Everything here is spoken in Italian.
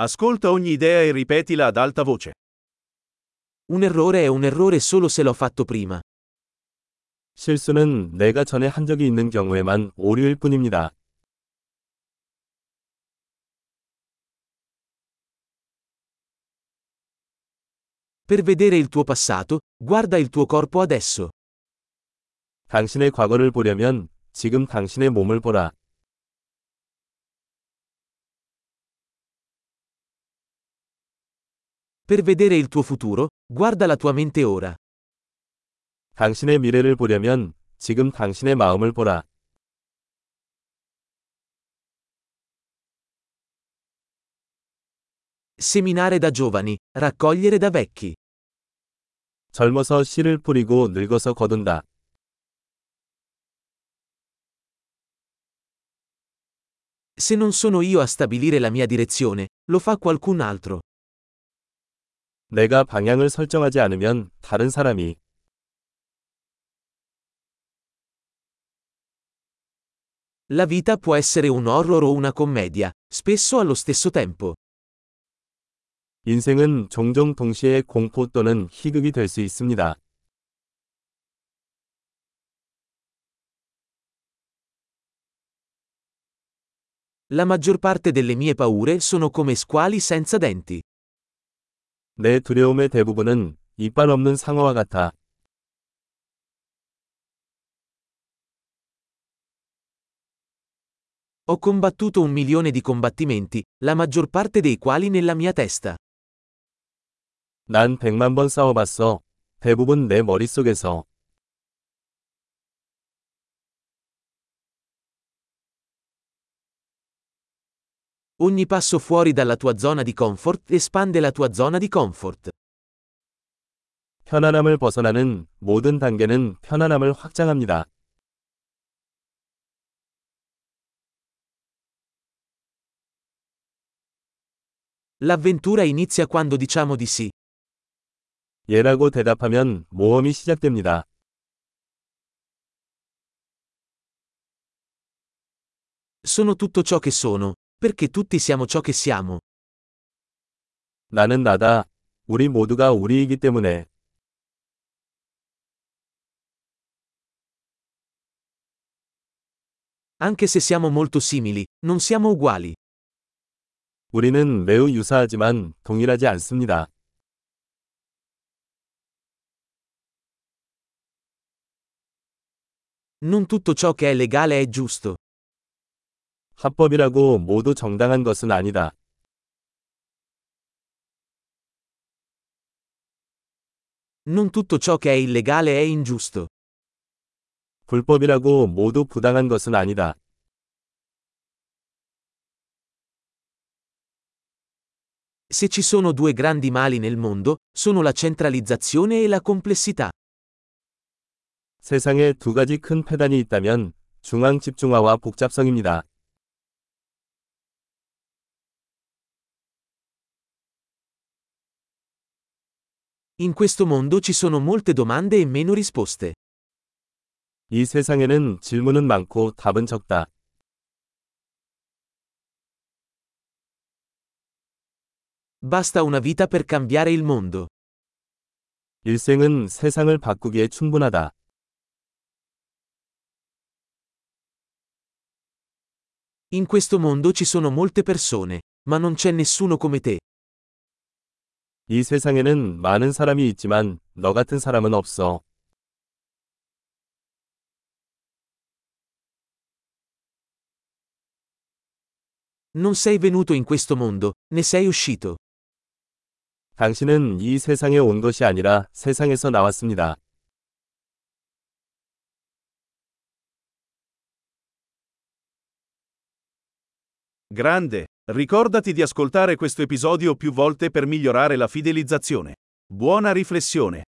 Ascolta ogni idea e ripetila ad alta voce. Un errore è un errore solo se l'ho fatto prima. 실수는 내가 전에 한 적이 있는 경우에만 오류일 뿐입니다. Per vedere il tuo passato, guarda il tuo corpo adesso. 당신의 과거를 보려면 지금 당신의 몸을 보라. Per vedere il tuo futuro, guarda la tua mente ora. 당신의 미래를 보려면 지금 당신의 마음을 보라. Seminare da giovani, raccogliere da vecchi. 젊어서 씨를 뿌리고 늙어서 거둔다. Se non sono io a stabilire la mia direzione, lo fa qualcun altro. 내가 방향을 설정하지 않으면 다른 사람이 La vita può essere un horror o una commedia, spesso allo stesso tempo. 인생은 종종 동시에 공포 또는 희극이 될 수 있습니다. La maggior parte delle mie paure sono come squali senza denti. 내 두려움의 대부분은 이빨 없는 상어와 같아. Ho combattuto un milione di combattimenti, la maggior parte dei quali nella mia testa. 난 백만 번 싸워봤어. 대부분 내 머릿속에서. Ogni passo fuori dalla tua zona di comfort espande la tua zona di comfort. 편안함을 벗어나는 모든 단계는 편안함을 확장합니다. L'avventura inizia quando diciamo di sì. 예라고 대답하면 모험이 시작됩니다. Sono tutto ciò che sono, perché tutti siamo ciò che siamo. 나는 나다. 우리 모두가 우리이기 때문에. Anche se siamo molto simili, non siamo uguali. 우리는 매우 유사하지만 동일하지 않습니다. Non tutto ciò che è legale è giusto. 합법이라고 모두 정당한 것은 아니다. Non tutto ciò che è illegale è ingiusto. 불법이라고 모두 부당한 것은 아니다. Se ci sono due grandi mali nel mondo, sono la centralizzazione e la complessità. 세상에 두 가지 큰 폐단이 있다면 중앙 집중화와 복잡성입니다. In questo mondo ci sono molte domande e meno risposte. 이 세상에는 질문은 많고 답은 적다. Basta una vita per cambiare il mondo. 일생은 세상을 바꾸기에 충분하다. In questo mondo ci sono molte persone, ma non c'è nessuno come te. 이 세상에는 많은 사람이 있지만 너 같은 사람은 없어. Non sei venuto in questo mondo, ne sei uscito. 당신은 이 세상에 온 것이 아니라 세상에서 나왔습니다. Grande, ricordati di ascoltare questo episodio più volte per migliorare la fidelizzazione. Buona riflessione.